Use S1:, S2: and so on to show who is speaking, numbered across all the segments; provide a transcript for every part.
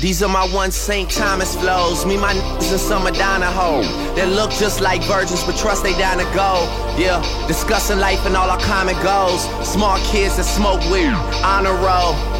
S1: These are my one St. Thomas flows. Me, my niggas, some Madonna hoe. That look just like virgins, but trust they down to go. Yeah, discussing life and all our common goals. Smart kids that smoke weed, on honor roll.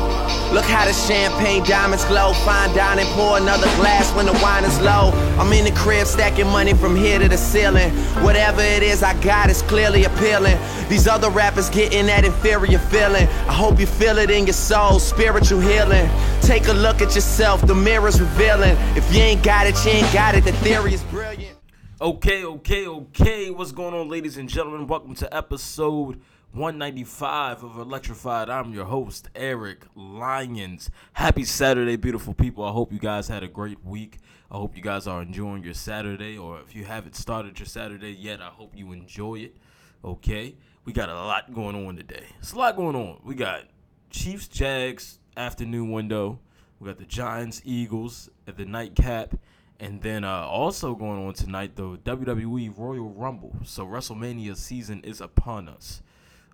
S1: Look how the champagne diamonds glow. Fine dining, pour another glass when the wine is low. I'm in the crib stacking money from here to the ceiling. Whatever it is I got is clearly appealing. These other rappers getting that inferior feeling. I hope you feel it in your soul, spiritual healing. Take a look at yourself, the mirror's revealing. If you ain't got it, you ain't got it. The theory is brilliant.
S2: Okay, okay, okay. What's going on, ladies and gentlemen? Welcome to episode 195 of Electrified. I'm your host, Eric Lyons. Happy Saturday, beautiful people. I hope you guys had a great week. I hope you guys are enjoying your Saturday, or if you haven't started your Saturday yet, I hope you enjoy it. Okay, we got a lot going on today. It's a lot going on. We got Chiefs Jags afternoon window. We got the Giants Eagles at the nightcap. And then uh, also going on tonight, the WWE Royal Rumble. So WrestleMania season is upon us.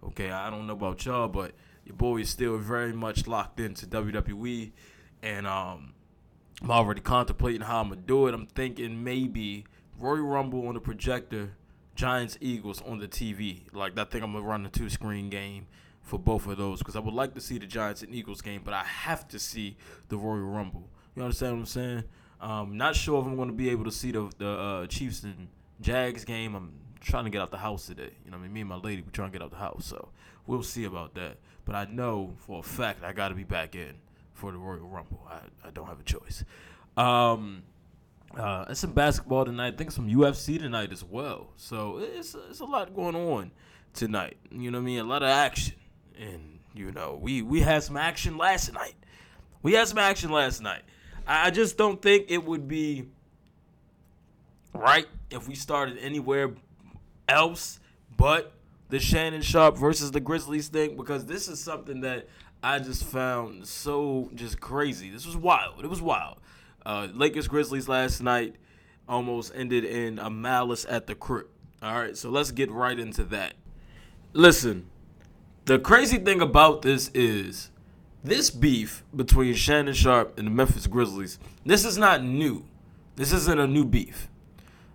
S2: Okay, I don't know about y'all, but your boy is still very much locked into WWE, and um, I'm already contemplating how I'm gonna do it. I'm thinking maybe Royal Rumble on the projector, Giants Eagles on the TV. Like I think I'm gonna run a two screen game for both of those because I would like to see the Giants and Eagles game, but I have to see the Royal Rumble. You understand what I'm saying? Um, not sure if I'm going to be able to see the the uh, Chiefs and Jags game. I'm trying to get out the house today. You know, I mean, me and my lady, we're trying to get out the house, so we'll see about that. But I know for a fact I got to be back in for the Royal Rumble. I, I don't have a choice. Um, uh, it's some basketball tonight. I think some UFC tonight as well. So it's it's a lot going on tonight. You know what I mean? A lot of action, and you know we we had some action last night. We had some action last night. I just don't think it would be right if we started anywhere else but the Shannon Sharpe versus the Grizzlies thing because this is something that I just found so just crazy. This was wild. It was wild. Uh, Lakers Grizzlies last night almost ended in a malice at the crib. All right, so let's get right into that. Listen, the crazy thing about this is this beef between Shannon Sharpe and the Memphis Grizzlies. This is not new. This isn't a new beef.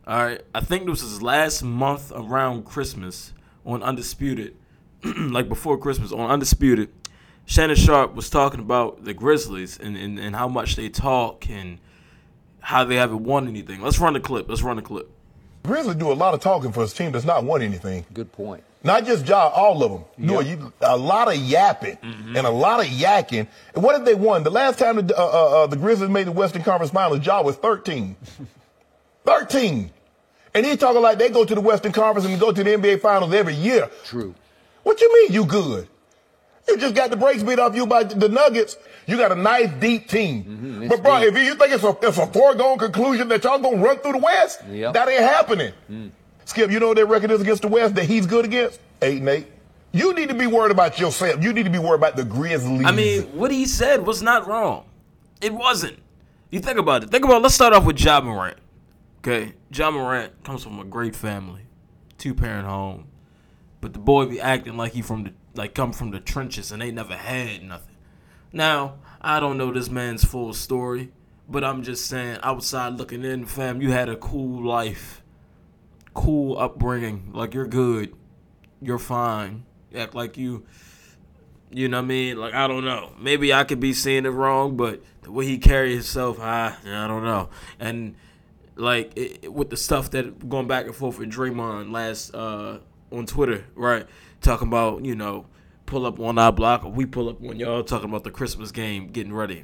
S2: All right, I think this was last month around Christmas on Undisputed, like before Christmas on Undisputed. Shannon Sharpe was talking about the Grizzlies and, and, and how much they talk and how they haven't won anything. Let's run the clip. Let's run the clip.
S3: Grizzlies do a lot of talking for a team that's not won anything.
S4: Good point.
S3: Not just Ja, all of them. Do a, a lot of yapping
S4: Mm-hmm.
S3: and a lot of yakking. And what did they won? The last time the, uh, uh, uh, the Grizzlies made the Western Conference Finals, Ja was 13. 13. And he talking like they go to the Western Conference and go to the NBA Finals every year.
S4: True.
S3: What you mean you good? You just got the brakes beat off you by the Nuggets. You got a nice deep team.
S4: Mm-hmm.
S3: but bro,
S4: deep.
S3: if you think it's a, it's a foregone conclusion that y'all gonna run through the West,
S4: Yep.
S3: that ain't happening. Skip, you know what their record is against the West that he's good against? Eight and eight. You need to be worried about yourself. You need to be worried about the Grizzlies.
S2: I mean, what he said was not wrong. It wasn't. You think about it. Think about. Let's start off with Ja Morant. Okay, Ja Morant comes from a great family, two parent home, but the boy be acting like he from the like come from the trenches and they never had nothing. Now I don't know this man's full story, but I'm just saying outside looking in, fam, you had a cool life, cool upbringing. Like you're good, you're fine. You act like you you know what I mean? Like I don't know. Maybe I could be seeing it wrong, but the way he carried himself, I I don't know. And like it, it- with the stuff that going back and forth with Draymond last uh on Twitter, right? Talking about you know pull up on our block or we pull up on y'all talking about the Christmas game getting ready.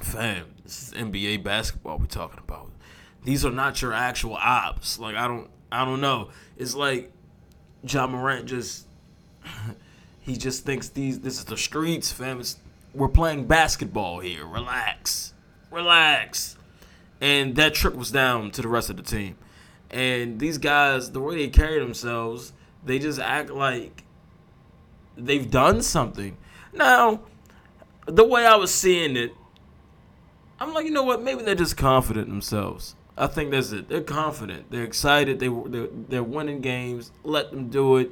S2: Fam, this is NBA basketball we're talking about. These are not your actual ops. Like I don't I don't know. It's like Ja Morant just he just thinks these this is the streets, fam. It's, we're playing basketball here. Relax, relax. And that trickles down to the rest of the team. And these guys, the way they carry themselves, they just act like they've done something. Now, the way I was seeing it, I'm like, you know what? Maybe they're just confident themselves. I think that's it. They're confident. They're excited. They they're, they're winning games. Let them do it.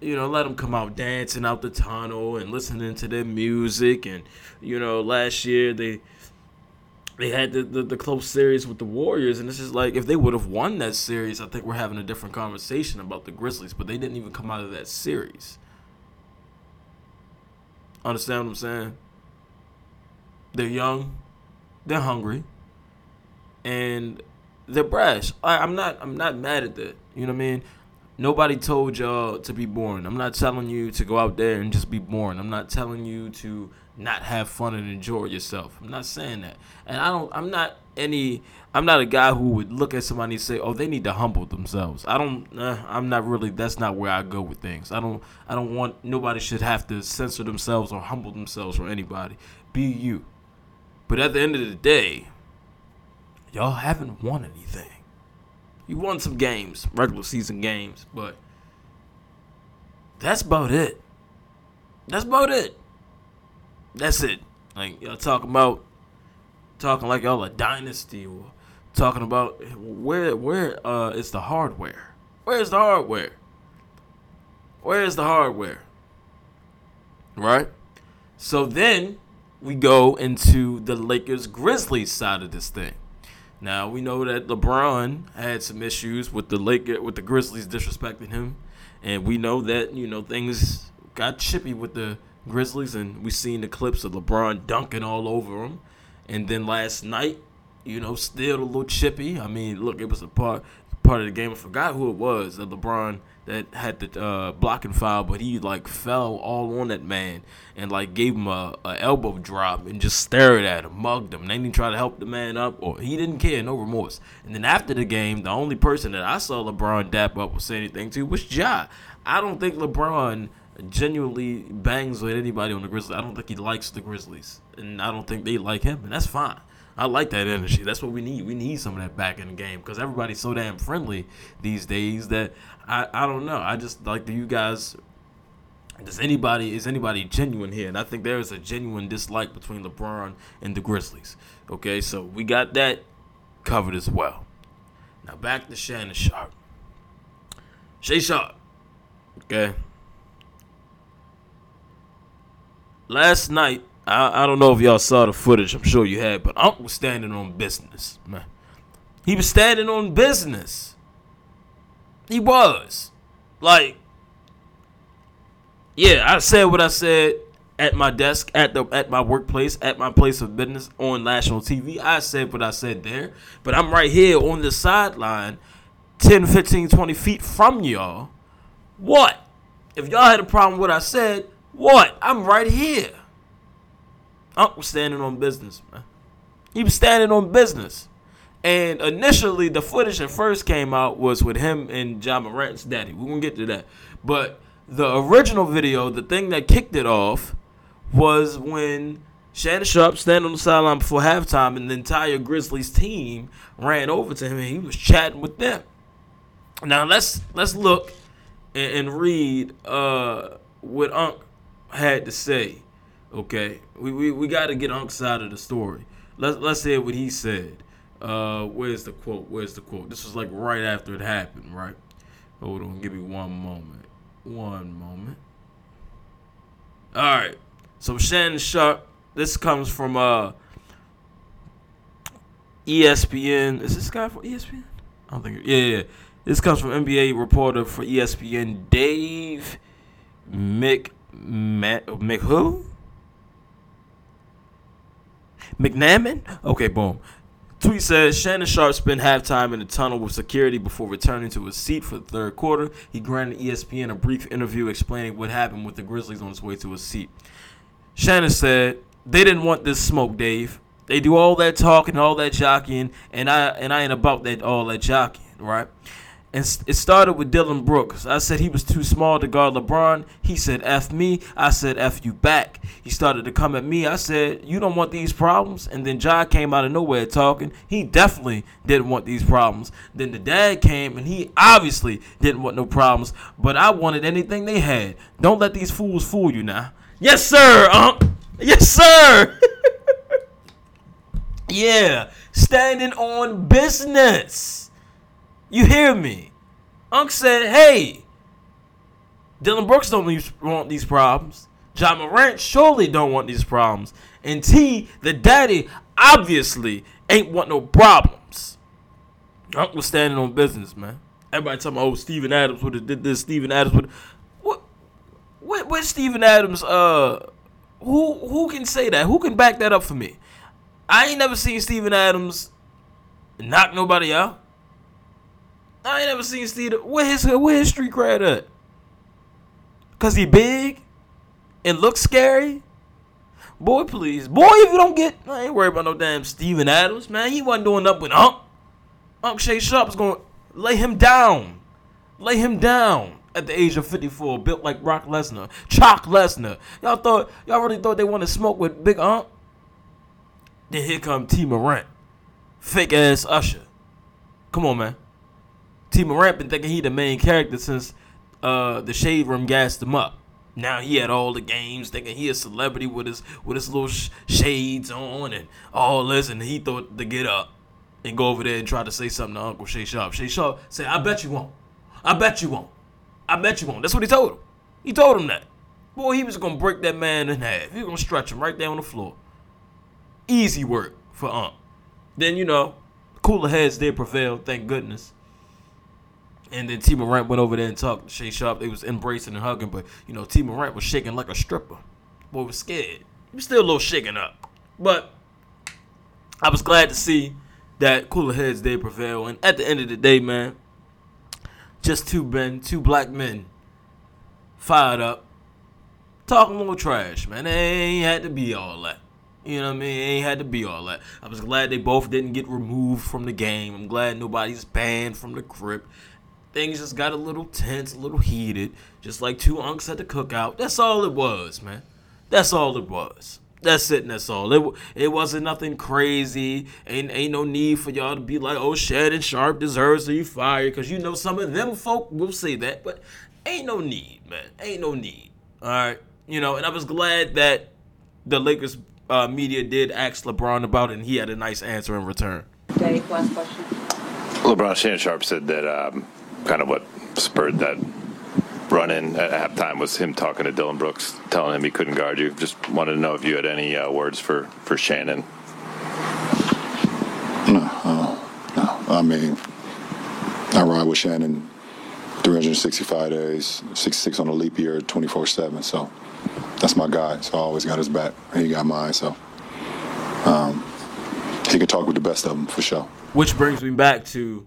S2: You know, let them come out dancing out the tunnel and listening to their music. And you know, last year they they had the, the, the close series with the Warriors, and it's just like if they would have won that series, I think we're having a different conversation about the Grizzlies. But they didn't even come out of that series. Understand what I'm saying? They're young, they're hungry, and they're brash. I, I'm not I'm not mad at that. You know what I mean? Nobody told y'all to be born. I'm not telling you to go out there and just be born. I'm not telling you to not have fun and enjoy yourself. I'm not saying that. And I don't I'm not any I'm not a guy who would look at somebody and say, "Oh, they need to humble themselves." I don't I'm not really that's not where I go with things. I don't I don't want nobody should have to censor themselves or humble themselves for anybody. Be you. But at the end of the day, y'all haven't won anything. You won some games, regular season games, but that's about it. That's about it. That's it. Like y'all talking about talking like y'all a dynasty or talking about where where uh is the hardware? Where's the hardware? Where's the hardware? Right? So then we go into the Lakers Grizzlies side of this thing. Now we know that LeBron had some issues with the Lakers with the Grizzlies disrespecting him, and we know that you know things got chippy with the Grizzlies, and we seen the clips of LeBron dunking all over them. And then last night, you know, still a little chippy. I mean, look, it was a part part of the game. I forgot who it was that LeBron that had the uh, blocking foul, but he like fell all on that man and like gave him a, a elbow drop and just stared at him, mugged him. They didn't try to help the man up, or he didn't care, no remorse. And then after the game, the only person that I saw LeBron dap up or say anything to was Ja. I don't think LeBron genuinely bangs with anybody on the Grizzlies. I don't think he likes the Grizzlies, and I don't think they like him, and that's fine. I like that energy. That's what we need. We need some of that back in the game because everybody's so damn friendly these days that I, I don't know. I just like do you guys does anybody is anybody genuine here? And I think there is a genuine dislike between LeBron and the Grizzlies. Okay, so we got that covered as well. Now back to Shannon Sharpe. Shay Sharpe. Okay. Last night, I, I don't know if y'all saw the footage. I'm sure you had, but Unc was standing on business, man. He was standing on business. He was. Like, yeah, I said what I said at my desk, at the at my workplace, at my place of business on national TV. I said what I said there. But I'm right here on the sideline, 10, 15, 20 feet from y'all. What? If y'all had a problem with what I said, what? I'm right here. Unc was standing on business, man. He was standing on business. And initially, the footage that first came out was with him and Ja Morant's daddy. We're going to get to that. But the original video, the thing that kicked it off, was when Shannon Sharpe standing on the sideline before halftime and the entire Grizzlies team ran over to him and he was chatting with them. Now let's let's look and, and read uh, what Unc had to say. Okay, we we, we got to get Unc's side of the story. Let's let's hear what he said. Uh, where's the quote? Where's the quote? This was like right after it happened, right? Hold on, give me one moment. One moment. All right. So Shannon Sharpe. This comes from uh ESPN. Is this guy from ESPN? I don't think. Yeah, yeah. This comes from NBA reporter for ESPN, Dave Mc Mc who? McNaman? Okay, boom. Tweet says Shannon Sharpe spent halftime in the tunnel with security before returning to his seat for the third quarter. He granted ESPN a brief interview explaining what happened with the Grizzlies on his way to his seat. Shannon said, "They didn't want this smoke, Dave. They do all that talking, all that jockeying, and I and I ain't about that all that jockeying, right?" And it started with Dillon Brooks. I said he was too small to guard LeBron. He said, F me. I said, F you back. He started to come at me. I said, You don't want these problems. And then John came out of nowhere talking. He definitely didn't want these problems. Then the dad came and he obviously didn't want no problems. But I wanted anything they had. Don't let these fools fool you now. Yes, sir, Unc. Yes, sir. yeah. Standing on business. You hear me? Unc said, hey, Dillon Brooks don't want these problems. Ja Morant surely don't want these problems. And T, the daddy, obviously ain't want no problems. Unc was standing on business, man. Everybody talking about, oh, Steven Adams would have did this, Steven Adams would what what Steven Adams uh who who can say that? Who can back that up for me? I ain't never seen Steven Adams knock nobody out. I ain't never seen Steven where his where his street cred at? Cause he big and looks scary. Boy, please. Boy, if you don't get I ain't worried about no damn Steven Adams, man. He wasn't doing up with Unc. Unc Shay Sharpe is gonna lay him down. Lay him down at the age of 54, built like Brock Lesnar. Chalk Lesnar. Y'all thought y'all really thought they wanted to smoke with Big Unc? Then here come Tee Morant. Fake ass Usher. Come on, man. Tee Morant been thinking he the main character since uh, the shade room gassed him up. Now he had all the games, thinking he a celebrity with his with his little sh- shades on and all this, and he thought to get up and go over there and try to say something to Uncle Shay Sharpe. Shay Sharpe said, "I bet you won't. I bet you won't. I bet you won't." That's what he told him. He told him that. Boy, he was gonna break that man in half. He was gonna stretch him right there on the floor. Easy work for Unc. Then you know, cooler heads did prevail. Thank goodness. And then Tee Morant went over there and talked to Shay Sharpe. They was embracing and hugging, but you know Tee Morant was shaking like a stripper. Boy was scared. He was still a little shaken up, but I was glad to see that cooler heads did prevail. And at the end of the day, man, just two men, two black men, fired up, talking a little trash, man. They ain't had to be all that. You know what I mean? It ain't had to be all that. I was glad they both didn't get removed from the game. I'm glad nobody's banned from the crypt things just got a little tense, a little heated, just like two unks at the cookout. That's all it was, man. That's all it was. That's it, and that's all. It it wasn't nothing crazy. Ain't ain't no need for y'all to be like, oh, Shannon Sharpe deserves to be fired, because you know some of them folk will say that, but ain't no need, man. Ain't no need. All right, you know. And I was glad that the Lakers uh, media did ask LeBron about it, and he had a nice answer in return.
S4: Dave, last question.
S5: LeBron Shannon Sharpe said that um, kind of what spurred that run in at halftime was him talking to Dillon Brooks, telling him he couldn't guard you. Just wanted to know if you had any uh, words for, for Shannon.
S6: No, uh, no. I mean, I ride with Shannon 365 days, 66 on a leap year, 24 7. So that's my guy. So I always got his back, and he got mine. So um, he could talk with the best of them for sure.
S2: Which brings me back to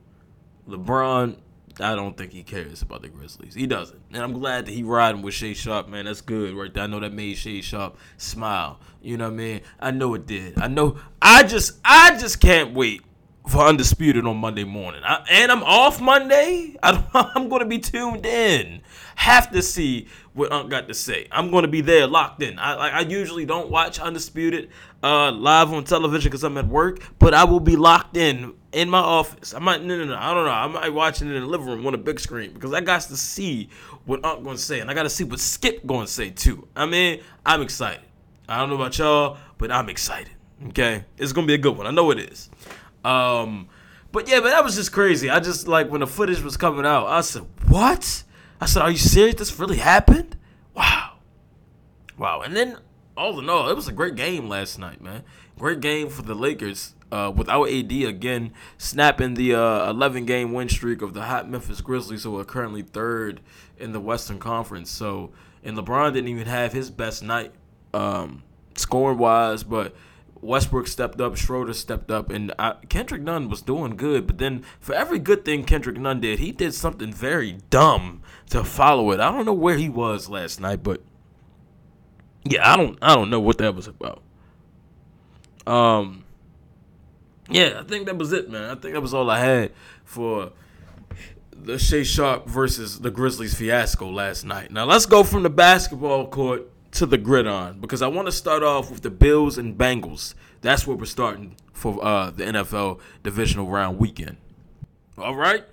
S2: LeBron I don't think he cares about the Grizzlies. He doesn't. And I'm glad that he riding with Shay Sharpe, man. That's good right there. I know that made Shay Sharpe smile. You know what I mean? I know it did. I know I just I just can't wait for Undisputed on Monday morning. I, and I'm off Monday. I, am going to be tuned in. Have to see what Unc got to say. I'm going to be there locked in. I, I usually don't watch Undisputed uh, live on television because I'm at work, but I will be locked in in my office. I might no no no. I don't know. I might watching it in the living room on a big screen because I got to see what Unc going to say, and I got to see what Skip going to say too. I mean, I'm excited. I don't know about y'all, but I'm excited. Okay, it's gonna be a good one. I know it is. Um, but yeah, but that was just crazy. I just like when the footage was coming out, I said, "What?" I said, "Are you serious? This really happened?" Wow, wow. And then all in all, it was a great game last night, man. Great game for the Lakers. Uh, without AD again, snapping the uh, 11 game win streak of the hot Memphis Grizzlies, who are currently third in the Western Conference. So, and LeBron didn't even have his best night um, scoring wise, but Westbrook stepped up, Schroeder stepped up, and I, Kendrick Nunn was doing good. But then, for every good thing Kendrick Nunn did, he did something very dumb to follow it. I don't know where he was last night, but yeah, I don't, I don't know what that was about. Um, yeah, I think that was it, man. I think that was all I had for the Shay Sharpe versus the Grizzlies fiasco last night. Now let's go from the basketball court to the gridiron because I want to start off with the Bills and Bengals. That's where we're starting for uh, the NFL divisional round weekend. All right,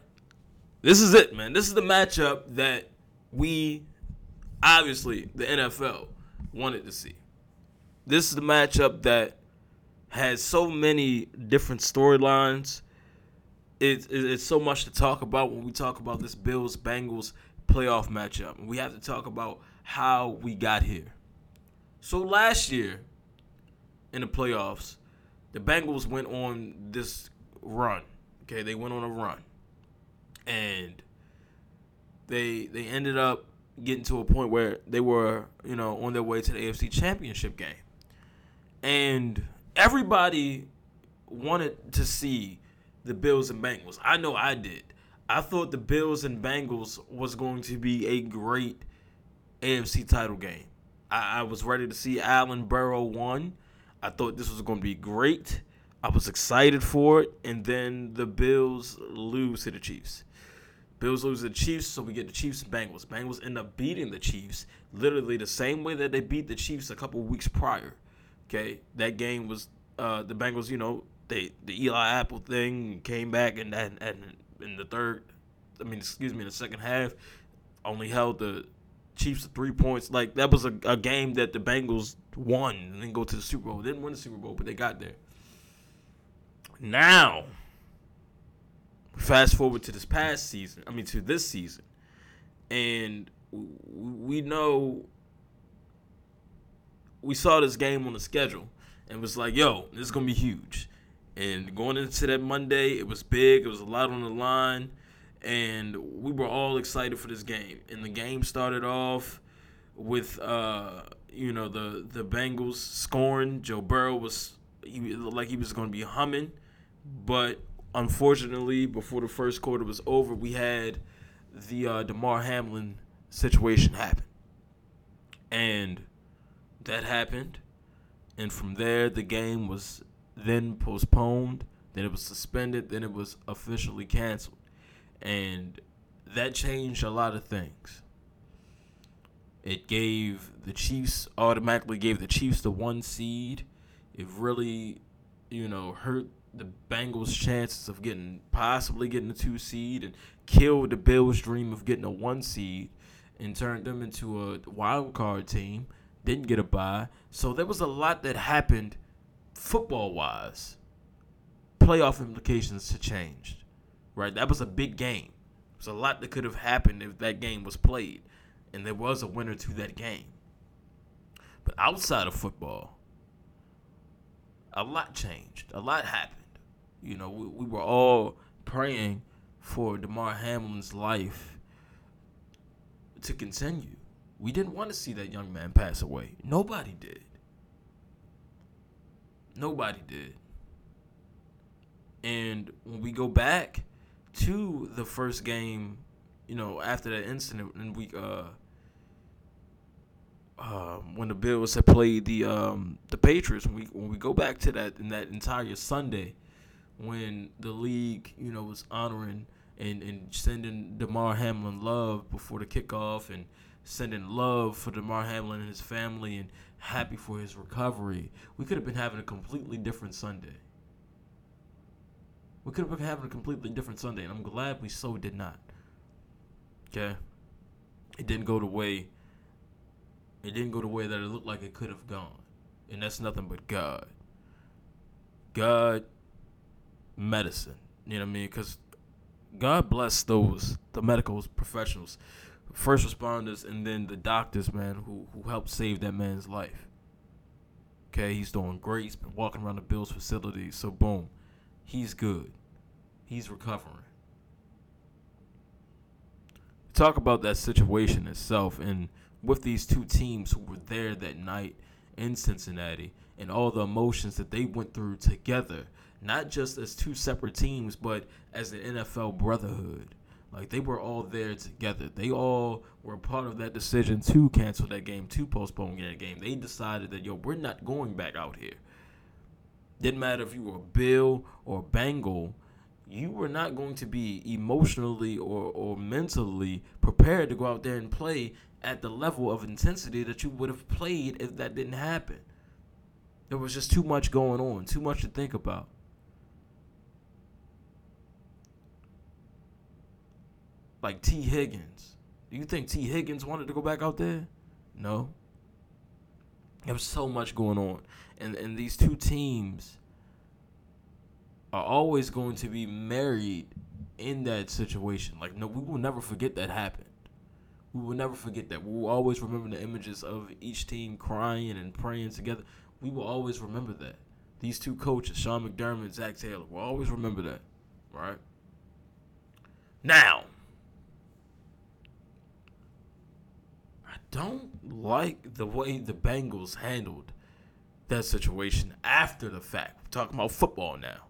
S2: this is it, man. This is the matchup that we, obviously, the NFL wanted to see. This is the matchup that has so many different storylines. It's, it's so much to talk about when we talk about this Bills Bengals playoff matchup. We have to talk about how we got here. So last year in the playoffs, the Bengals went on this run. Okay, they went on a run, and they they ended up getting to a point where they were you know on their way to the AFC Championship game, and everybody wanted to see the Bills and Bengals. I know I did. I thought the Bills and Bengals was going to be a great AFC title game. I, I was ready to see Allen Burrow won. I thought this was going to be great. I was excited for it, and then the Bills lose to the Chiefs. Bills lose to the Chiefs, so we get the Chiefs and Bengals. Bengals end up beating the Chiefs literally the same way that they beat the Chiefs a couple weeks prior. Okay, that game was uh, the Bengals. You know, they the Eli Apple thing came back and and, and in the third, I mean, excuse me, in the second half, only held the Chiefs three points. Like that was a, a game that the Bengals won and then go to the Super Bowl. They Didn't win the Super Bowl, but they got there. Now, fast forward to this past season. I mean, to this season, and we know we saw this game on the schedule and was like, "Yo, this is gonna be huge." And going into that Monday, it was big. It was a lot on the line, and we were all excited for this game. And the game started off with, uh, you know, the the Bengals scoring. Joe Burrow was he, like he was going to be humming, but unfortunately, before the first quarter was over, we had the uh, Damar Hamlin situation happen, and that happened. And from there, the game was then postponed, then it was suspended, then it was officially canceled. And that changed a lot of things. It gave the Chiefs automatically gave the Chiefs the one seed. It really, you know, hurt the Bengals' chances of getting possibly getting a two seed and killed the Bills' dream of getting a one seed and turned them into a wild card team. Didn't get a bye. So there was a lot that happened football wise, playoff implications to changed. Right? That was a big game. There's a lot that could have happened if that game was played. And there was a winner to that game. But outside of football, a lot changed. A lot happened. You know, we, we were all praying for Damar Hamlin's life to continue. We didn't want to see that young man pass away. Nobody did. Nobody did. And when we go back to the first game, you know, after that incident, and we uh, uh, when the Bills had played the um, the Patriots, when we when we go back to that in that entire Sunday, when the league, you know, was honoring and, and sending Damar Hamlin love before the kickoff and sending love for Damar Hamlin and his family and happy for his recovery. We could have been having a completely different Sunday. We could have been having a completely different Sunday, and I'm glad we so did not. Okay? It didn't go the way it didn't go the way that it looked like it could have gone. And that's nothing but God. God medicine. You know what I mean? Because God bless those the medical professionals first responders and then the doctors, man, who who helped save that man's life. Okay, he's doing great. He's been walking around the Bills facility. So boom, he's good. He's recovering. Talk about that situation itself and with these two teams who were there that night in Cincinnati and all the emotions that they went through together, not just as two separate teams, but as an NFL brotherhood. Like they were all there together. They all were part of that decision to cancel that game, to postpone that game. They decided that yo, we're not going back out here. Didn't matter if you were Bill or Bengal, you were not going to be emotionally or, or mentally prepared to go out there and play at the level of intensity that you would have played if that didn't happen. There was just too much going on, too much to think about. like Tee Higgins. Do you think Tee Higgins wanted to go back out there? No. There was so much going on. And and these two teams are always going to be married in that situation. Like no, we will never forget that happened. We will never forget that. We will always remember the images of each team crying and praying together. We will always remember that. These two coaches, Sean McDermott, and Zac Taylor, will always remember that, right? Now, I don't like the way the Bengals handled that situation after the fact. We're talking about football now.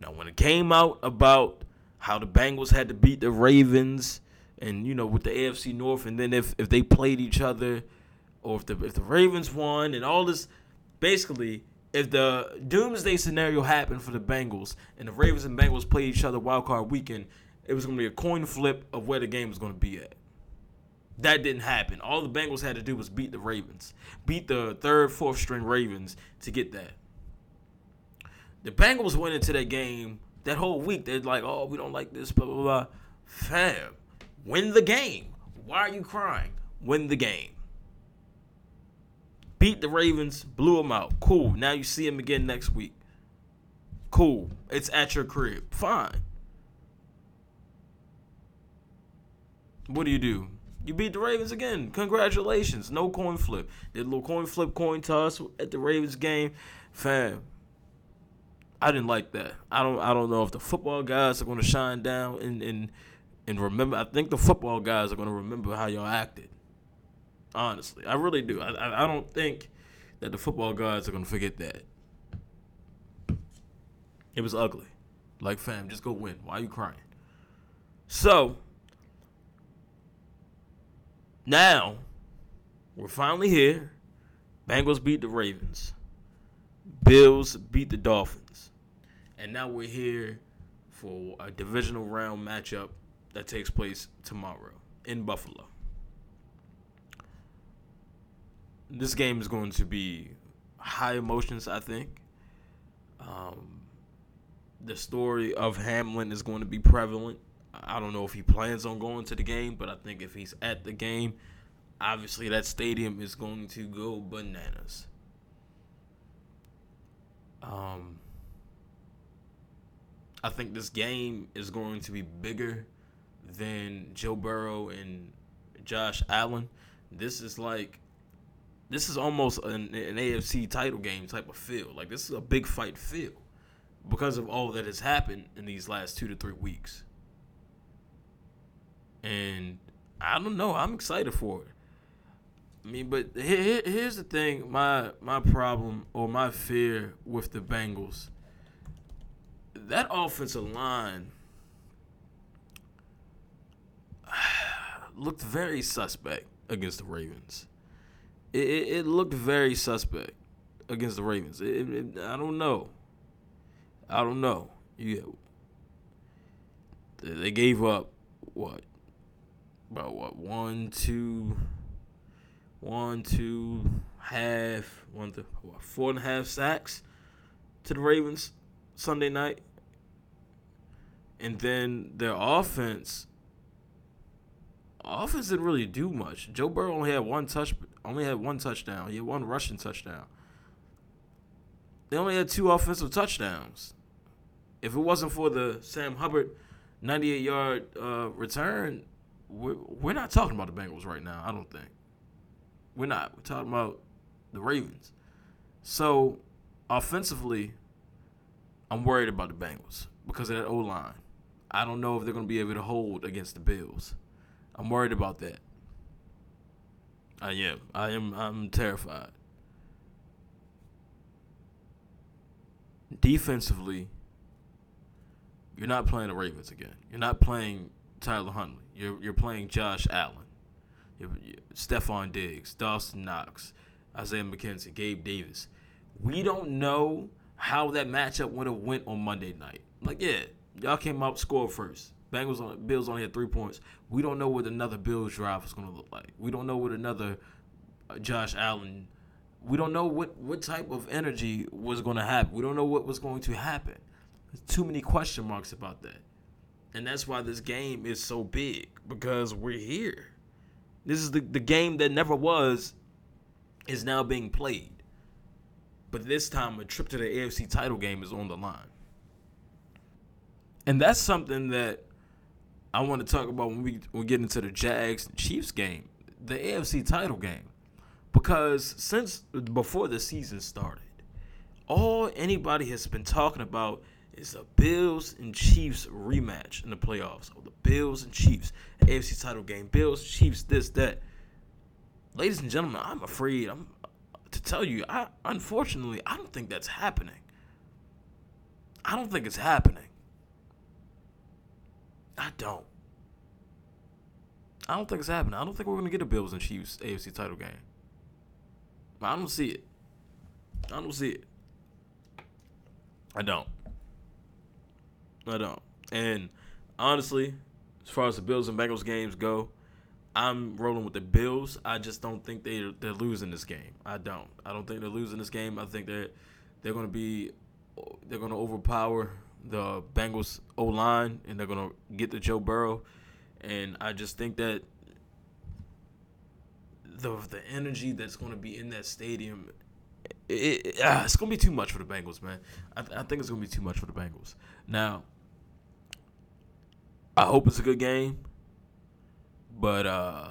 S2: Now, when it came out about how the Bengals had to beat the Ravens, and you know with the AFC North, and then if if they played each other, or if the if the Ravens won, and all this, basically, if the doomsday scenario happened for the Bengals and the Ravens and Bengals played each other wild card weekend, it was going to be a coin flip of where the game was going to be at. That didn't happen. All the Bengals had to do was beat the Ravens, beat the third, fourth string Ravens to get that. The Bengals went into that game that whole week. They're like, oh, we don't like this, blah, blah, blah. Fam, win the game. Why are you crying? Win the game. Beat the Ravens, blew them out. Cool. Now you see them again next week. Cool. It's at your crib. Fine. What do you do? You beat the Ravens again. Congratulations. No coin flip. Did a little coin flip, coin toss at the Ravens game. Fam. I didn't like that. I don't I don't know if the football guys are gonna shine down and and, and remember I think the football guys are gonna remember how y'all acted. Honestly. I really do. I I, I don't think that the football guys are gonna forget that. It was ugly. Like fam, just go win. Why are you crying? So now, we're finally here. Bengals beat the Ravens. Bills beat the Dolphins. And now we're here for a divisional round matchup that takes place tomorrow in Buffalo. This game is going to be high emotions, I think. Um, the story of Hamlin is going to be prevalent. I don't know if he plans on going to the game, but I think if he's at the game, obviously that stadium is going to go bananas. Um, I think this game is going to be bigger than Joe Burrow and Josh Allen. This is like, this is almost an, an AFC title game type of feel. Like this is a big fight feel because of all that has happened in these last two to three weeks. And I don't know. I'm excited for it. I mean, but here, here's the thing. My my problem or my fear with the Bengals. That offensive line looked very suspect against the Ravens. It, it, it looked very suspect against the Ravens. It, I don't know. I don't know. You, they gave up what about what one, two, one, two, half, one, two, what, four and a half sacks to the Ravens Sunday night, and then their offense. Offense didn't really do much. Joe Burrow only had one touch, only had one touchdown. He had one rushing touchdown. They only had two offensive touchdowns. If it wasn't for the Sam Hubbard 98 yard uh, return, we're, we're not talking about the Bengals right now. I don't think we're not. We're talking about the Ravens. So offensively, I'm worried about the Bengals because of that O line. I don't know if they're going to be able to hold against the Bills. I'm worried about that. I am. I am. I'm terrified. Defensively, you're not playing the Ravens again. You're not playing Tyler Huntley. You're you're playing Josh Allen, you're, you're, Stefon Diggs, Dawson Knox, Isaiah McKenzie, Gabe Davis. We don't know how that matchup would have went on Monday night. Like, yeah, y'all came out scored first. Bengals on Bills only had three points. We don't know what another Bills drive is going to look like. We don't know what another uh, Josh Allen. We don't know what what type of energy was going to happen. We don't know what was going to happen. There's too many question marks about that. And that's why this game is so big because we're here. This is the, the game that never was is now being played. But this time, a trip to the AFC title game is on the line. And that's something that I want to talk about when we, we get into the Jags Chiefs game, the AFC title game. Because since before the season started, all anybody has been talking about is a Bills and Chiefs rematch in the playoffs. Oh, the Bills and Chiefs, AFC title game. Bills, Chiefs, this, that. Ladies and gentlemen, I'm afraid. I'm to tell you. I unfortunately, I don't think that's happening. I don't think it's happening. I don't. I don't think it's happening. I don't think we're gonna get a Bills and Chiefs AFC title game. I don't see it. I don't see it. I don't. I don't. And honestly, as far as the Bills and Bengals games go, I'm rolling with the Bills. I just don't think they they're losing this game. I don't. I don't think they're losing this game. I think that they're going to be they're going to overpower the Bengals O line and they're going to get to Joe Burrow. And I just think that the the energy that's going to be in that stadium, it, it, ah, it's going to be too much for the Bengals, man. I, I think it's going to be too much for the Bengals. Now, I hope it's a good game, but uh,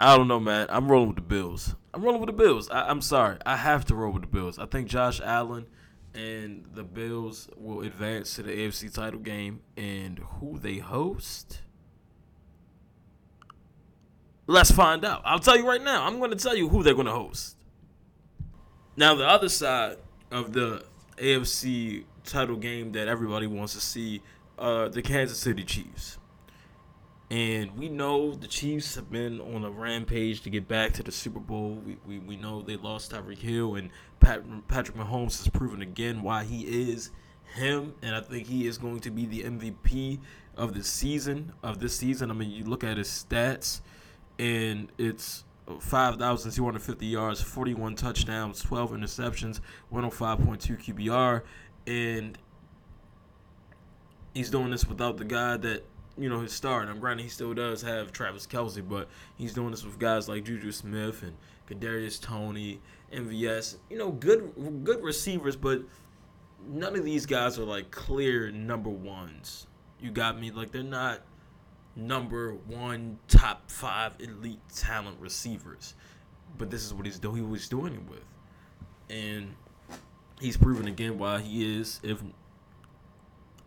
S2: I don't know, man. I'm rolling with the Bills. I'm rolling with the Bills. I, I'm sorry, I have to roll with the Bills. I think Josh Allen and the Bills will advance to the AFC title game, and who they host. Let's find out. I'll tell you right now. I'm going to tell you who they're going to host. Now, the other side of the AFC title game that everybody wants to see uh, the Kansas City Chiefs. And we know the Chiefs have been on a rampage to get back to the Super Bowl. We, we, we know they lost Tyreek Hill, and Pat, Patrick Mahomes has proven again why he is him. And I think he is going to be the MVP of the season. Of this season, I mean, you look at his stats, and it's 5,250 yards, 41 touchdowns, 12 interceptions, 105.2 QBR, and he's doing this without the guy that you know his star. And I'm granted he still does have Travis Kelce, but he's doing this with guys like Juju Smith and Kadarius Toney, MVS. You know, good good receivers, but none of these guys are like clear number ones. You got me? Like they're not number one, top five elite talent receivers. But this is what he's doing. He was doing it with, and he's proven again why he is, if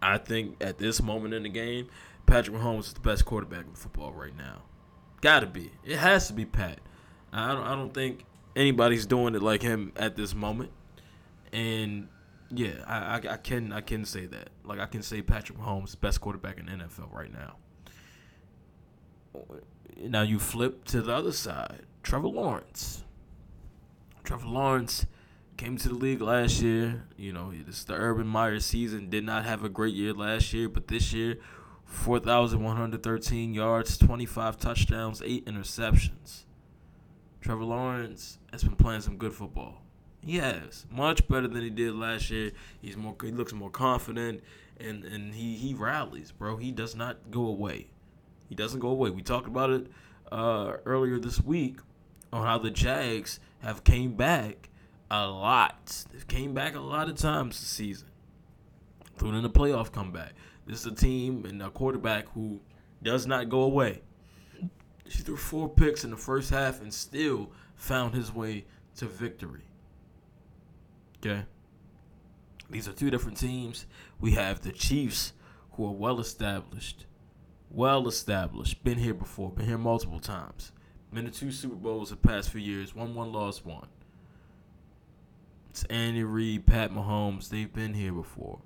S2: I think at this moment in the game, Patrick Mahomes is the best quarterback in football right now. Got to be. It has to be Pat. I don't. I don't think anybody's doing it like him at this moment. And yeah, I, I, I can I can say that. Like I can say Patrick Mahomes best quarterback in NFL right now. Now you flip to the other side, Trevor Lawrence. Trevor Lawrence came to the league last year. You know, it's the Urban Meyer season. Did not have a great year last year, but this year, 4,113 yards, 25 touchdowns, 8 interceptions. Trevor Lawrence has been playing some good football. Yes. Much better than he did last year. He's more he looks more confident and, and he, he rallies, bro. He does not go away. He doesn't go away. We talked about it uh, earlier this week on how the Jags have came back a lot. They came back a lot of times this season, including the playoff comeback. This is a team and a quarterback who does not go away. He threw four picks in the first half and still found his way to victory. Okay. These are two different teams. We have the Chiefs, who are well established. Well established. Been here before. Been here multiple times. Been to two Super Bowls the past few years. One, one, lost one. It's Andy Reid, Pat Mahomes. They've been here before.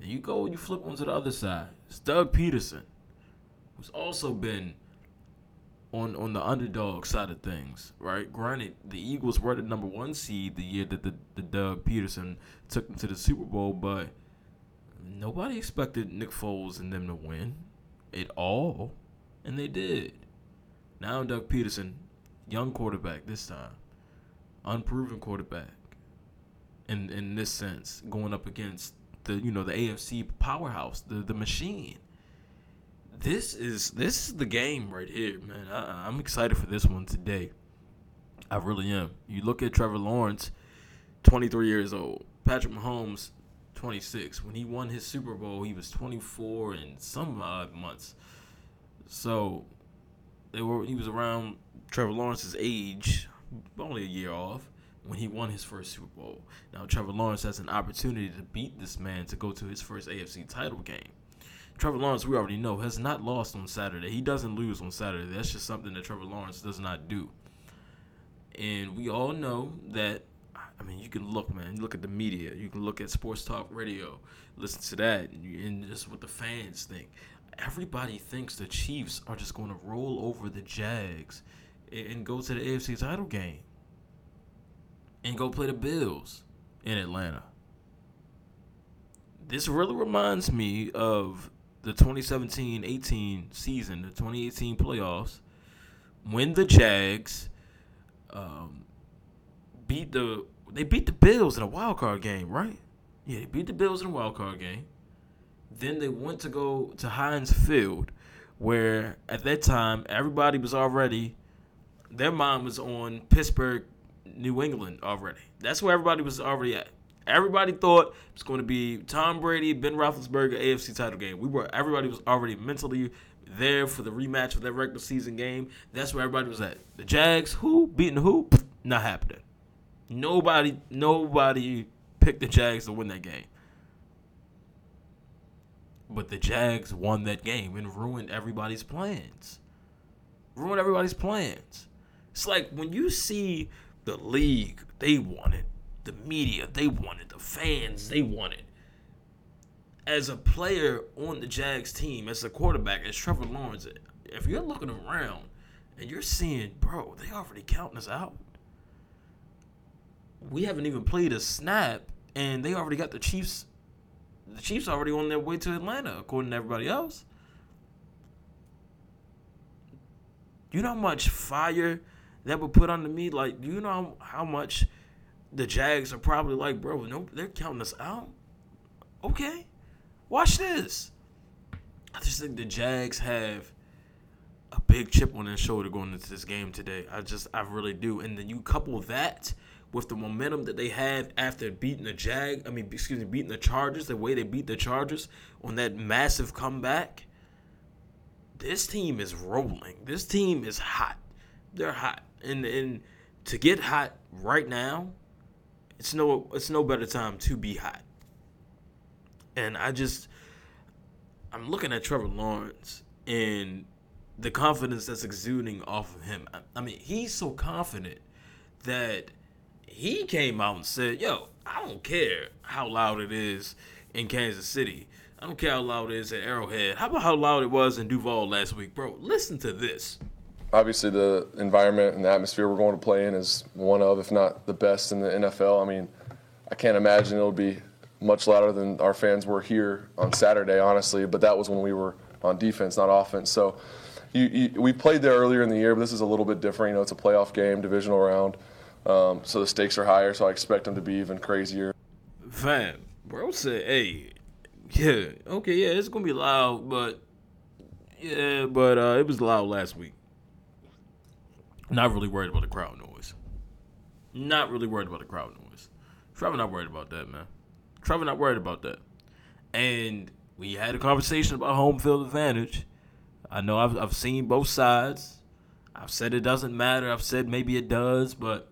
S2: And you go, you flip onto the other side. It's Doug Pederson, who's also been on on the underdog side of things, right? Granted, the Eagles were the number one seed the year that the, the Doug Pederson took them to the Super Bowl, but nobody expected Nick Foles and them to win it all, and they did. Now Doug Pederson, young quarterback this time, unproven quarterback, in in this sense, going up against the you know the AFC powerhouse, the the machine. This is this is the game right here, man. I, I'm excited for this one today. I really am. You look at Trevor Lawrence, 23 years old. Patrick Mahomes, 26. When he won his Super Bowl, he was 24 and some odd months. So they were he was around Trevor Lawrence's age, only a year off when he won his first Super Bowl. Now Trevor Lawrence has an opportunity to beat this man to go to his first AFC title game. Trevor Lawrence, we already know, has not lost on Saturday. He doesn't lose on Saturday. That's just something that Trevor Lawrence does not do. And we all know that I mean, you can look, man. You look at the media. You can look at sports talk radio. Listen to that, and just what the fans think. Everybody thinks the Chiefs are just going to roll over the Jags and go to the AFC title game and go play the Bills in Atlanta. This really reminds me of the 2017-18 season, the 2018 playoffs, when the Jags um, beat the they beat the Bills in a wild card game, right? Yeah, they beat the Bills in a wild card game. Then they went to go to Heinz Field, where at that time everybody was already their mind was on Pittsburgh, New England already. That's where everybody was already at. Everybody thought it was going to be Tom Brady, Ben Roethlisberger, AFC title game. We were everybody was already mentally there for the rematch of that regular season game. That's where everybody was at. The Jags, who beating who? Not happening. Nobody, nobody picked the Jags to win that game. But the Jags won that game and ruined everybody's plans. Ruined everybody's plans. It's like when you see the league, they want it. The media, they want it. The fans, they want it. As a player on the Jags team, as a quarterback, as Trevor Lawrence, if you're looking around and you're seeing, bro, they already counting us out we haven't even played a snap, and they already got the Chiefs. The Chiefs already on their way to Atlanta, according to everybody else. You know how much fire that were put under me? Like, you know how much the Jags are probably like, bro, no, they're counting us out? Okay. Watch this. I just think the Jags have a big chip on their shoulder going into this game today. I just, I really do. And then you couple that with the momentum that they had after beating the Jag, I mean, excuse me, beating the Chargers, the way they beat the Chargers on that massive comeback, this team is rolling. This team is hot. They're hot. And and to get hot right now, it's no it's no better time to be hot. And I just I'm looking at Trevor Lawrence and the confidence that's exuding off of him. I, I mean, he's so confident that he came out and said, "Yo, I don't care how loud it is in Kansas City. I don't care how loud it is at Arrowhead. How about how loud it was in Duval last week, bro? Listen to this."
S4: Obviously, the environment and the atmosphere we're going to play in is one of, if not the best in the NFL. I mean, I can't imagine it'll be much louder than our fans were here on Saturday, honestly. But that was when we were on defense, not offense. So, you, you, we played there earlier in the year, but this is a little bit different. You know, it's a playoff game, divisional round. Um, so the stakes are higher, so I expect them to be even crazier.
S2: Fam, bro said, hey, yeah, okay, yeah, it's gonna be loud, but yeah, but uh, it was loud last week. Not really worried about the crowd noise. Not really worried about the crowd noise. Trevor not worried about that, man. Trevor not worried about that. And we had a conversation about home field advantage. I know I've, I've seen both sides. I've said it doesn't matter. I've said maybe it does, but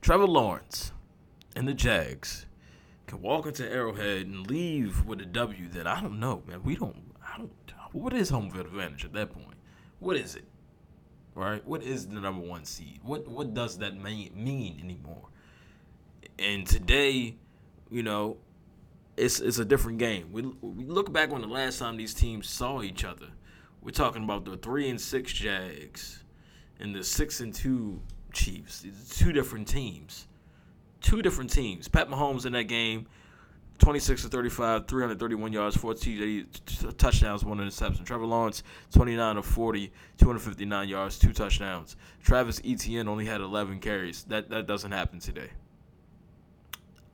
S2: Trevor Lawrence and the Jags can walk into Arrowhead and leave with a W that I don't know, man. We don't. I don't. What is home field advantage at that point? What is it? Right? What is the number one seed? What What does that mean, mean anymore? And today, you know, it's it's a different game. We we look back on the last time these teams saw each other. We're talking about the three and six Jags and the six and two Chiefs. Two different teams. Two different teams. Pat Mahomes in that game, 26 to 35, 331 yards, four TD, touchdowns, one interception. Trevor Lawrence, 29 to 40, 259 yards, two touchdowns. Travis Etienne only had 11 carries. That that doesn't happen today.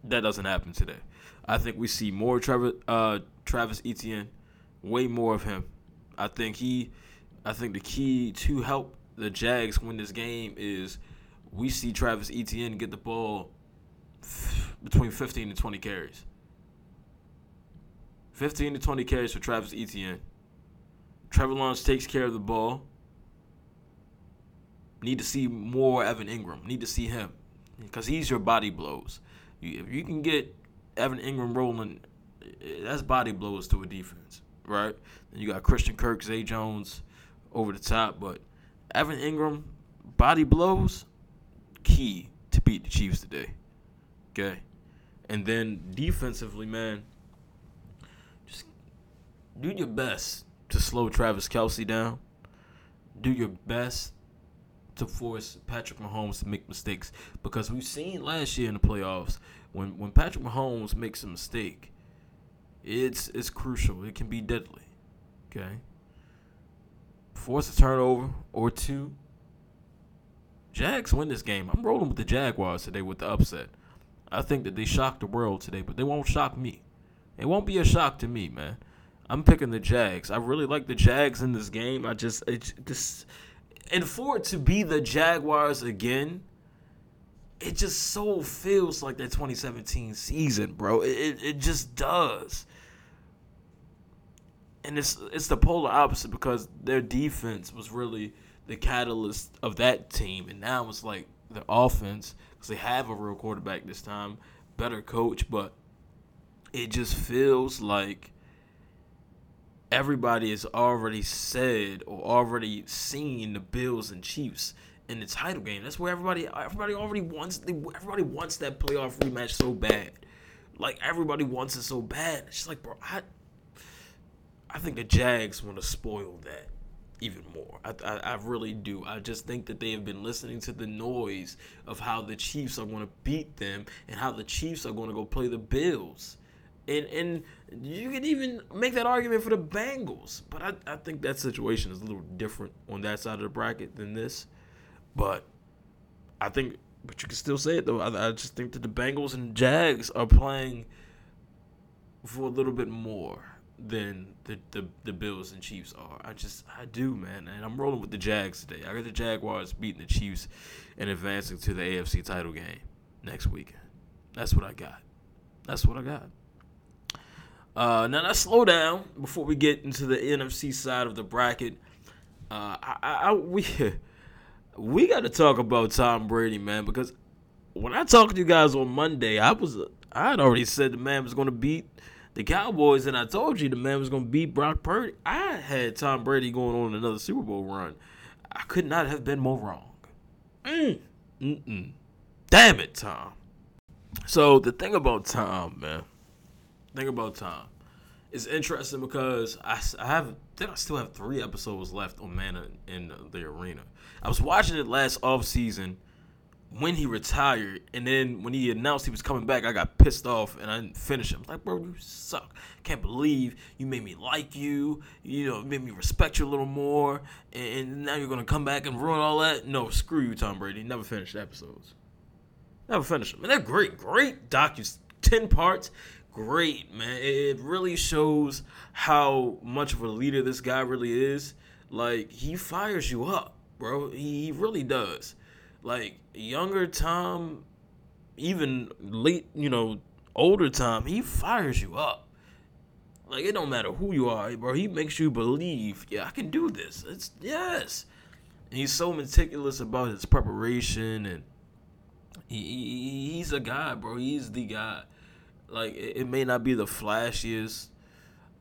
S2: That doesn't happen today. I think we see more Trevor uh, Travis Etienne, way more of him. I think he, I think the key to help the Jags win this game is we see Travis Etienne get the ball between 15 and 20 carries. 15 to 20 carries for Travis Etienne. Trevor Lawrence takes care of the ball. Need to see more Evan Engram. Need to see him. because he's your body blows. If you can get Evan Engram rolling, eh, that's body blows to a defense, right? Then you got Christian Kirk, Zay Jones over the top, but Evan Engram body blows key to beat the Chiefs today. Okay, and then defensively, man, do your best to slow Travis Kelce down. Do your best to force Patrick Mahomes to make mistakes because we've seen last year in the playoffs when when Patrick Mahomes makes a mistake, it's it's crucial. It can be deadly. Okay. Force a turnover or two. Jags win this game. I'm rolling with the Jaguars today with the upset. I think that they shocked the world today, but they won't shock me. It won't be a shock to me, man. I'm picking the Jags. I really like the Jags in this game. I just it and for it to be the Jaguars again, it just so feels like that 2017 season, bro. It, it, it just does. And it's it's the polar opposite because their defense was really the catalyst of that team, and now it's like the offense because they have a real quarterback this time, better coach, but it just feels like everybody has already said or already seen the Bills and Chiefs in the title game. That's where everybody everybody already wants everybody wants that playoff rematch so bad. Like everybody wants it so bad. It's just like, bro, I I think the Jags want to spoil that even more. I, I, I really do. I just think that they have been listening to the noise of how the Chiefs are going to beat them and how the Chiefs are going to go play the Bills. And and you can even make that argument for the Bengals. But I, I think that situation is a little different on that side of the bracket than this. But I think, but you can still say it though. I, I just think that the Bengals and Jags are playing for a little bit more than the, the, the Bills and Chiefs are. I just I do, man, and I'm rolling with the Jags today. I got the Jaguars beating the Chiefs and advancing to the AFC title game next weekend. That's what I got. That's what I got. Uh, now let's slow down before we get into the NFC side of the bracket. Uh, I, I, we we got to talk about Tom Brady, man, because when I talked to you guys on Monday, I was I had already said the man was going to beat the Cowboys, and I told you the man was going to beat Brock Purdy. I had Tom Brady going on another Super Bowl run. I could not have been more wrong. Mm, mm-mm. Damn it, Tom. So the thing about Tom, man thing about Tom. It's interesting because I, I have then I still have three episodes left on Man in the Arena. I was watching it last off season when he retired, and then when he announced he was coming back, I got pissed off and I didn't finish him. Like, bro, you suck. Can't believe you made me like you. You know, made me respect you a little more, and now you're gonna come back and ruin all that. No, screw you, Tom Brady. Never finished episodes. Never finished them. And they're great, great docus. Ten parts great, man. It really shows how much of a leader this guy really is. Like he fires you up, bro. He really does. Like younger Tom, even late, you know, older Tom, he fires you up. Like it don't matter who you are, bro. He makes you believe, yeah, I can do this. It's yes. And he's so meticulous about his preparation and he, he's a guy, bro. He's the guy. Like it, it may not be the flashiest,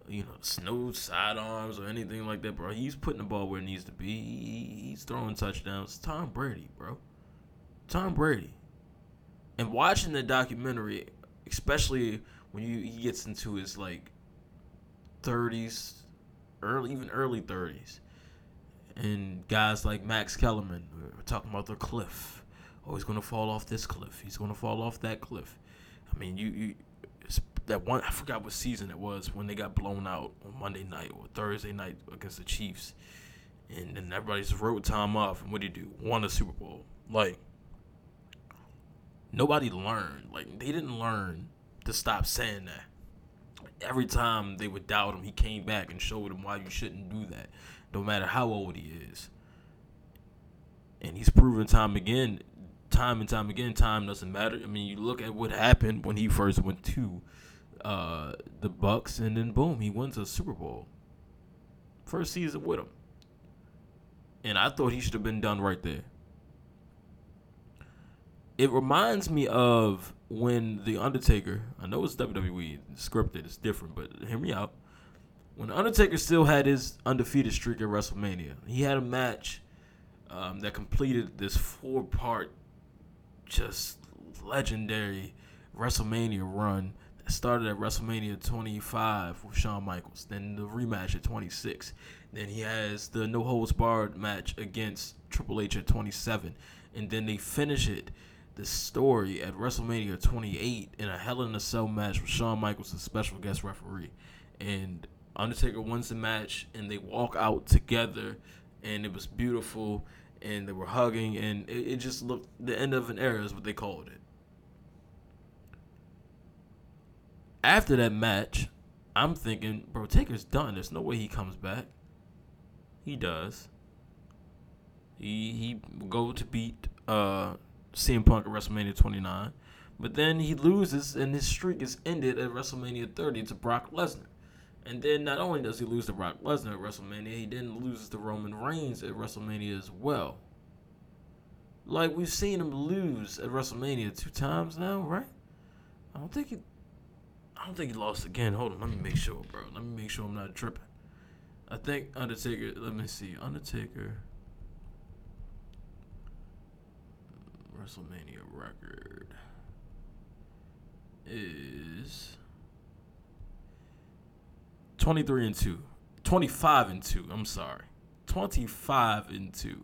S2: you know, smooth sidearms or anything like that, bro. He's putting the ball where it needs to be. He's throwing touchdowns. Tom Brady, bro. Tom Brady. And watching the documentary, especially when you he gets into his like 30s, early even early 30s, and guys like Max Kellerman were talking about the cliff. Oh, he's gonna fall off this cliff. He's gonna fall off that cliff. I mean, you, you that one I forgot what season it was when they got blown out on Monday night or Thursday night against the Chiefs, and then everybody just wrote time off. And what did he do? Won a Super Bowl. Like nobody learned. Like they didn't learn to stop saying that. Every time they would doubt him, he came back and showed them why you shouldn't do that, no matter how old he is. And he's proven time again, time and time again, time doesn't matter. I mean, you look at what happened when he first went to uh, the Bucks, and then boom, he wins a Super Bowl. First season with him, and I thought he should have been done right there. it reminds me of when the Undertaker. I know it's WWE scripted, it's different, but hear me out. When the Undertaker still had his undefeated streak at WrestleMania, he had a match um, that completed this four-part, just legendary WrestleMania run started at WrestleMania 25 with Shawn Michaels, then the rematch at 26. Then he has the no holds barred match against Triple H at 27, and then they finish it the story at WrestleMania 28 in a Hell in a Cell match with Shawn Michaels as special guest referee, and Undertaker wins the match, and they walk out together, and it was beautiful, and they were hugging, and it, it just looked the end of an era is what they called it. After that match, I'm thinking, bro, Taker's done. There's no way he comes back. He does. He he go to beat uh CM Punk at WrestleMania 29, but then he loses and his streak is ended at WrestleMania 30 to Brock Lesnar. And then not only does he lose to Brock Lesnar at WrestleMania, he then loses to Roman Reigns at WrestleMania as well. Like we've seen him lose at WrestleMania two times now, right? I don't think he I don't think he lost again. Hold on, let me make sure, bro. Let me make sure I'm not tripping. I think Undertaker. Let me see. Undertaker. WrestleMania record is 23 and 2. 25 and 2. I'm sorry. 25 and 2.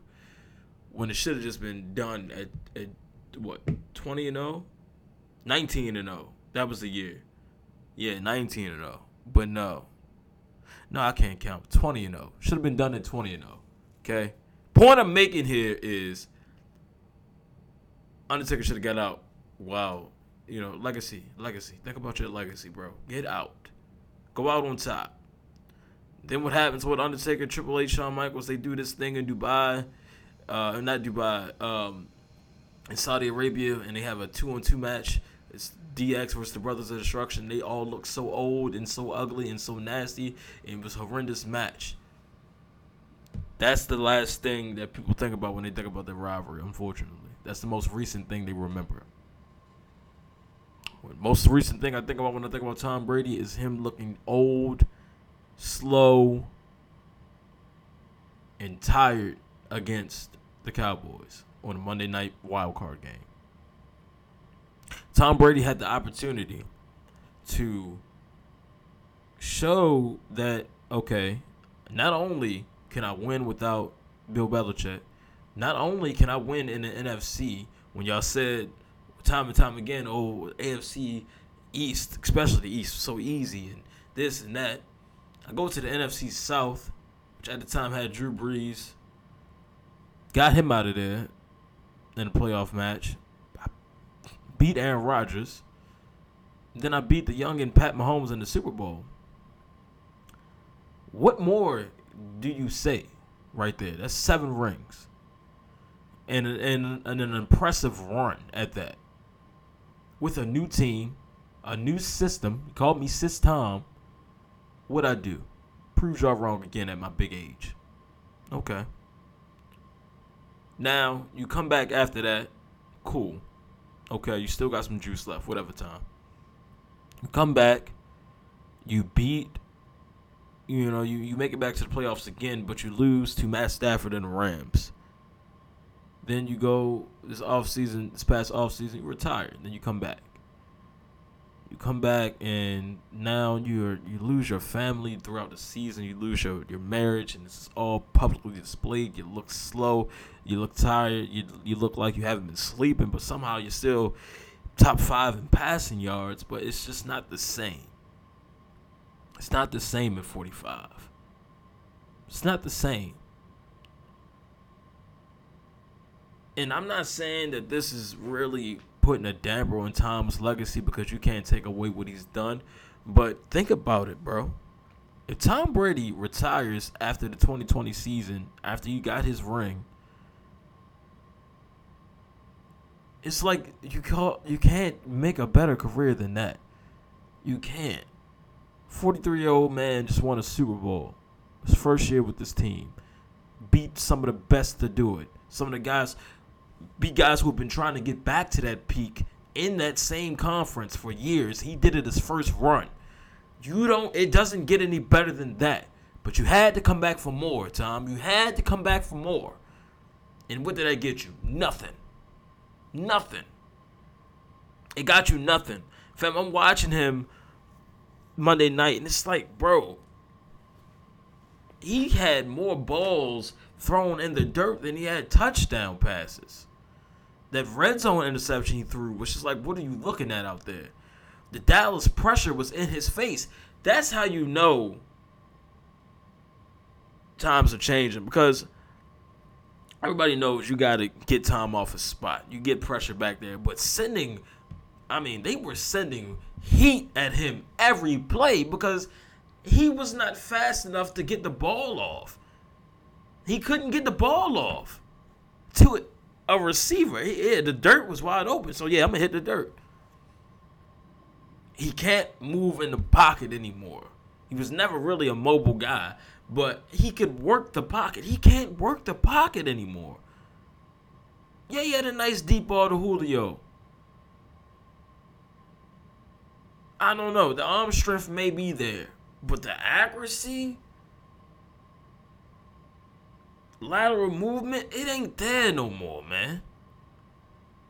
S2: When it should have just been done at, at what? 20 and 0? 19 and 0. That was the year. Yeah, 19 and 0. But no. No, I can't count. 20 and 0. Should have been done at 20 and 0. Okay? Point I'm making here is Undertaker should have got out. Wow. You know, legacy, legacy. Think about your legacy, bro. Get out. Go out on top. Then what happens with Undertaker, Triple H, Shawn Michaels? They do this thing in Dubai, uh, not Dubai, um, in Saudi Arabia, and they have a two-on-two match. It's DX versus the Brothers of Destruction. They all look so old and so ugly and so nasty. And it was a horrendous match. That's the last thing that people think about when they think about the rivalry. Unfortunately, that's the most recent thing they remember. Most recent thing I think about when I think about Tom Brady is him looking old, slow, and tired against the Cowboys on a Monday night wild card game. Tom Brady had the opportunity to show that okay, not only can I win without Bill Belichick, not only can I win in the NFC when y'all said time and time again, oh AFC East, especially the East, so easy and this and that. I go to the NFC South, which at the time had Drew Brees. Got him out of there in a playoff match beat Aaron Rodgers. Then I beat the young and Pat Mahomes in the Super Bowl. What more do you say right there? That's seven rings. And, and, and an impressive run at that. With a new team, a new system. You called me Sis Tom. What I do? Prove y'all wrong again at my big age. Okay. Now, you come back after that. Cool. Okay, you still got some juice left, whatever time. You come back, you beat, you know, you, you make it back to the playoffs again, but you lose to Matt Stafford and the Rams. Then you go this off season, this past off season, you retire. Then you come back. You come back and now you're you lose your family throughout the season. You lose your, your marriage, and it's all publicly displayed. You look slow. You look tired. You you look like you haven't been sleeping, but somehow you're still top five in passing yards. But it's just not the same. It's not the same at 45. It's not the same. And I'm not saying that this is really putting a damper on Tom's legacy because you can't take away what he's done. But think about it, bro. If Tom Brady retires after the 2020 season, after you got his ring, it's like you call you can't make a better career than that. You can't. 43 year old man just won a Super Bowl. His first year with this team. Beat some of the best to do it. Some of the guys beat guys who have been trying to get back to that peak in that same conference for years. He did it his first run. You don't. It doesn't get any better than that. But you had to come back for more, Tom. You had to come back for more. And what did that get you? Nothing. Nothing. It got you nothing. Fam, I'm watching him Monday night, and it's like, bro, he had more balls thrown in the dirt than he had touchdown passes. That red zone interception he threw was just like, what are you looking at out there? The Dallas pressure was in his face. That's how you know times are changing because everybody knows you got to get Tom off his spot. You get pressure back there, but sending, I mean, they were sending heat at him every play because he was not fast enough to get the ball off. He couldn't get the ball off to a receiver. Yeah, the dirt was wide open, so yeah, I'm gonna hit the dirt. He can't move in the pocket anymore. He was never really a mobile guy, but he could work the pocket. He can't work the pocket anymore. Yeah, he had a nice deep ball to Julio. I don't know. The arm strength may be there, but the accuracy, lateral movement, it ain't there no more, man.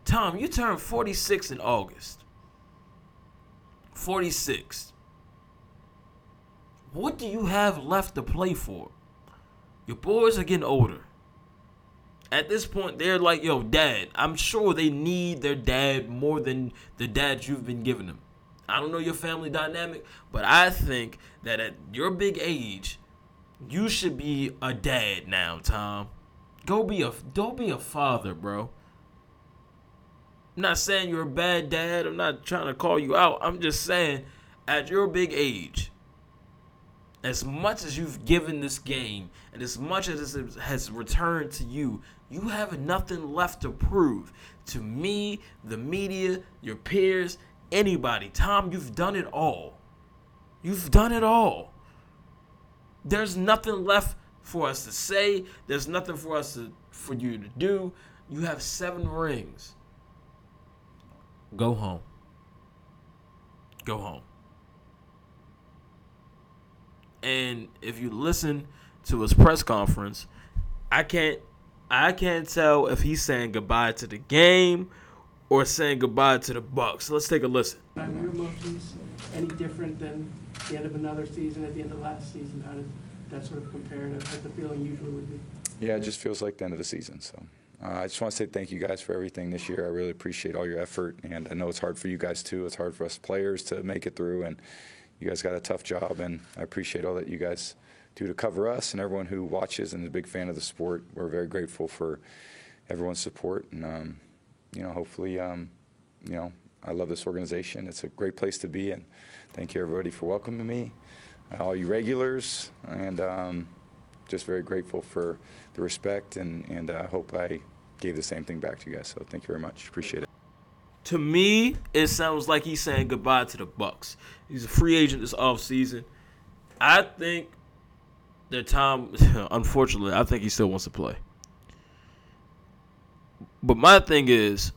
S2: Tom, you turned 46 in August. 46. What do you have left to play for? Your boys are getting older. At this point, they're like, yo, dad. I'm sure they need their dad more than the dad you've been giving them. I don't know your family dynamic, but I think that at your big age, you should be a dad now, Tom. Go be a don't be a father, bro. I'm not saying you're a bad dad. I'm not trying to call you out. I'm just saying at your big age, as much as you've given this game and as much as it has returned to you, you have nothing left to prove to me, the media, your peers, anybody. Tom, you've done it all. You've done it all. There's nothing left for us to say. There's nothing for us to, for you to do. You have seven rings. Go home. Go home. And if you listen to his press conference, I can't I can't tell if he's saying goodbye to the game or saying goodbye to the Bucks. Let's take a listen.
S7: Are your emotions any different than the end of another season at the end of last season? How did that sort of compare to what the feeling usually would be?
S8: Yeah, it just feels like the end of the season. So uh, I just want to say thank you guys for everything this year. I really appreciate all your effort, and I know it's hard for you guys too. It's hard for us players to make it through, and you guys got a tough job, and I appreciate all that you guys do to cover us and everyone who watches and is a big fan of the sport. We're very grateful for everyone's support, and um, you know, hopefully, um, you know, I love this organization. It's a great place to be, and thank you everybody for welcoming me, all you regulars, and um, just very grateful for the respect, and and I hope I gave the same thing back to you guys. So thank you very much. Appreciate it.
S2: To me, it sounds like he's saying goodbye to the Bucks. He's a free agent this offseason. I think that Tom, unfortunately, I think he still wants to play. But my thing is,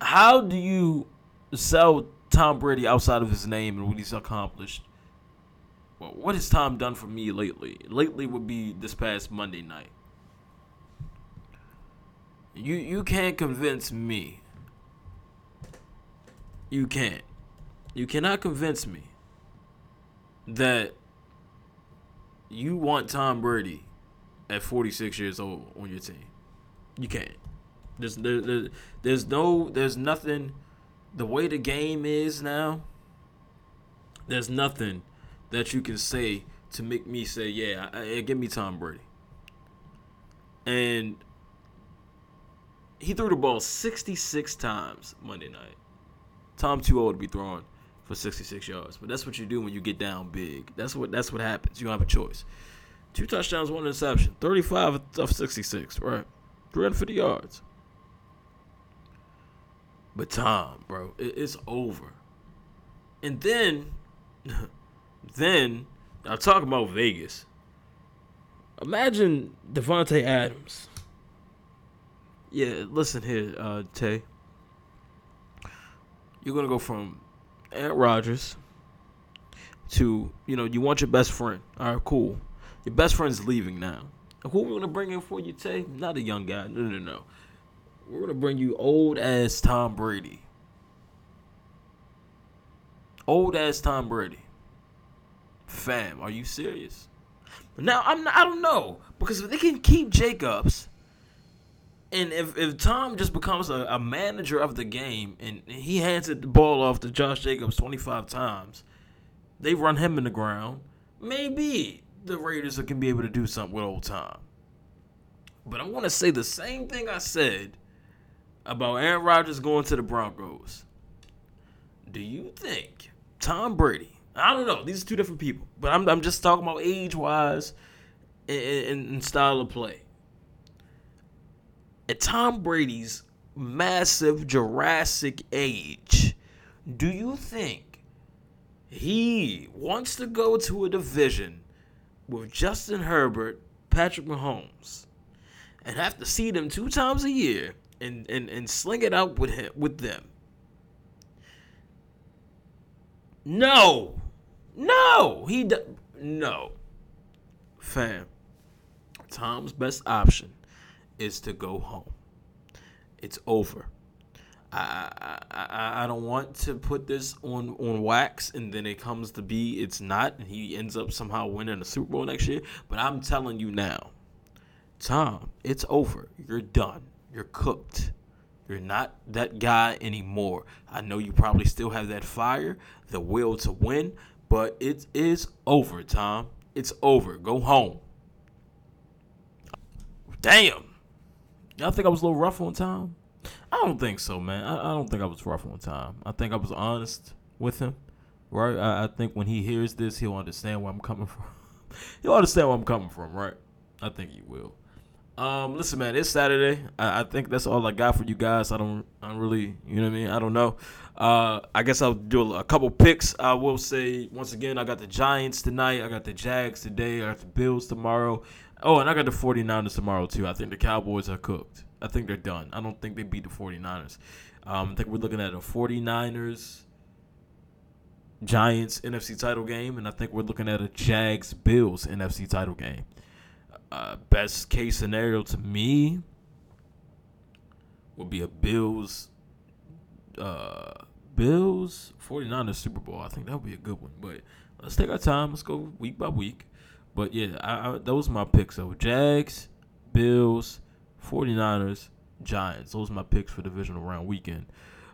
S2: how do you sell Tom Brady outside of his name and what he's accomplished? Well, what has Tom done for me lately? Lately would be this past Monday night. You you can't convince me. You can't. You cannot convince me that you want Tom Brady at 46 years old on your team. You can't. There's there, there, there's no there's nothing the way the game is now. There's nothing that you can say to make me say, "Yeah, I, I, give me Tom Brady." And he threw the ball 66 times Monday night. Tom too old to be throwing for 66 yards, but that's what you do when you get down big. That's what that's what happens. You don't have a choice. Two touchdowns, one interception, 35 of 66, right? 350 yards. But Tom, bro, it, it's over. And then, then I'm talking about Vegas. Imagine Davante Adams Yeah, listen here, uh, Tay. You're gonna go from Aaron Rodgers to you know you want your best friend. All right, cool. Your best friend's leaving now. Who we gonna bring in for you, Tay? Not a young guy. No, no, no. We're gonna bring you old ass Tom Brady. Old ass Tom Brady. Fam, are you serious? Now I'm not, I don't know because if they can keep Jacobs, and if, if Tom just becomes a, a manager of the game and he hands the ball off to Josh Jacobs 25 times, they run him in the ground. Maybe the Raiders can be able to do something with old Tom. But I want to say the same thing I said about Aaron Rodgers going to the Broncos. Do you think Tom Brady? I don't know. These are two different people, but I'm I'm just talking about age wise and, and style of play. At Tom Brady's massive Jurassic age, do you think he wants to go to a division with Justin Herbert, Patrick Mahomes, and have to see them two times a year and, and, and sling it out with him with them? No. No. He d- no. Fam. Tom's best option is to go home. It's over. I, I I don't want to put this on on wax and then it comes to be it's not and he ends up somehow winning a Super Bowl next year. But I'm telling you now, Tom, it's over. You're done. You're cooked. You're not that guy anymore. I know you probably still have that fire, the will to win, but it is over, Tom. It's over. Go home. Damn. Y'all think I was a little rough on Tom? I don't think so, man. I, I don't think I was rough on Tom. I think I was honest with him. Right? I, I think when he hears this, he'll understand where I'm coming from. he'll understand where I'm coming from, right? I think he will. Um, listen, man, it's Saturday. I, I, think that's all I got for you guys. I don't, I don't really, you know what I mean. I don't know. Uh, I guess I'll do a, a, couple picks. I will say once again, I got the Giants tonight. I got the Jags today. I got the Bills tomorrow. Oh, and I got the 49ers tomorrow too. I think the Cowboys are cooked. I think they're done. I don't think they beat the 49ers. Um, I think we're looking at a 49ers Giants NFC title game, and I think we're looking at a Jags Bills NFC title game. Uh, best case scenario to me would be a Bills uh, Bills 49ers Super Bowl. I think that would be a good one. But let's take our time. Let's go week by week. But yeah, I, I, those are my picks. So Jags, Bills, 49ers, Giants. Those are my picks for divisional round weekend.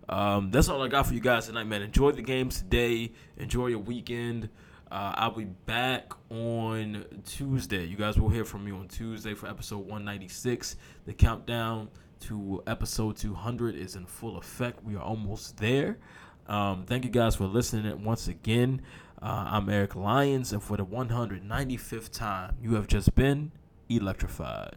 S2: Um, that's all I got for you guys tonight, man. Enjoy the games today. Enjoy your weekend. Uh, I'll be back on Tuesday. You guys will hear from me on Tuesday for episode 196. The countdown to episode 200 is in full effect. We are almost there. Um, thank you guys for listening once again. Uh, I'm Eric Lyons, and for the 195th time, you have just been electrified.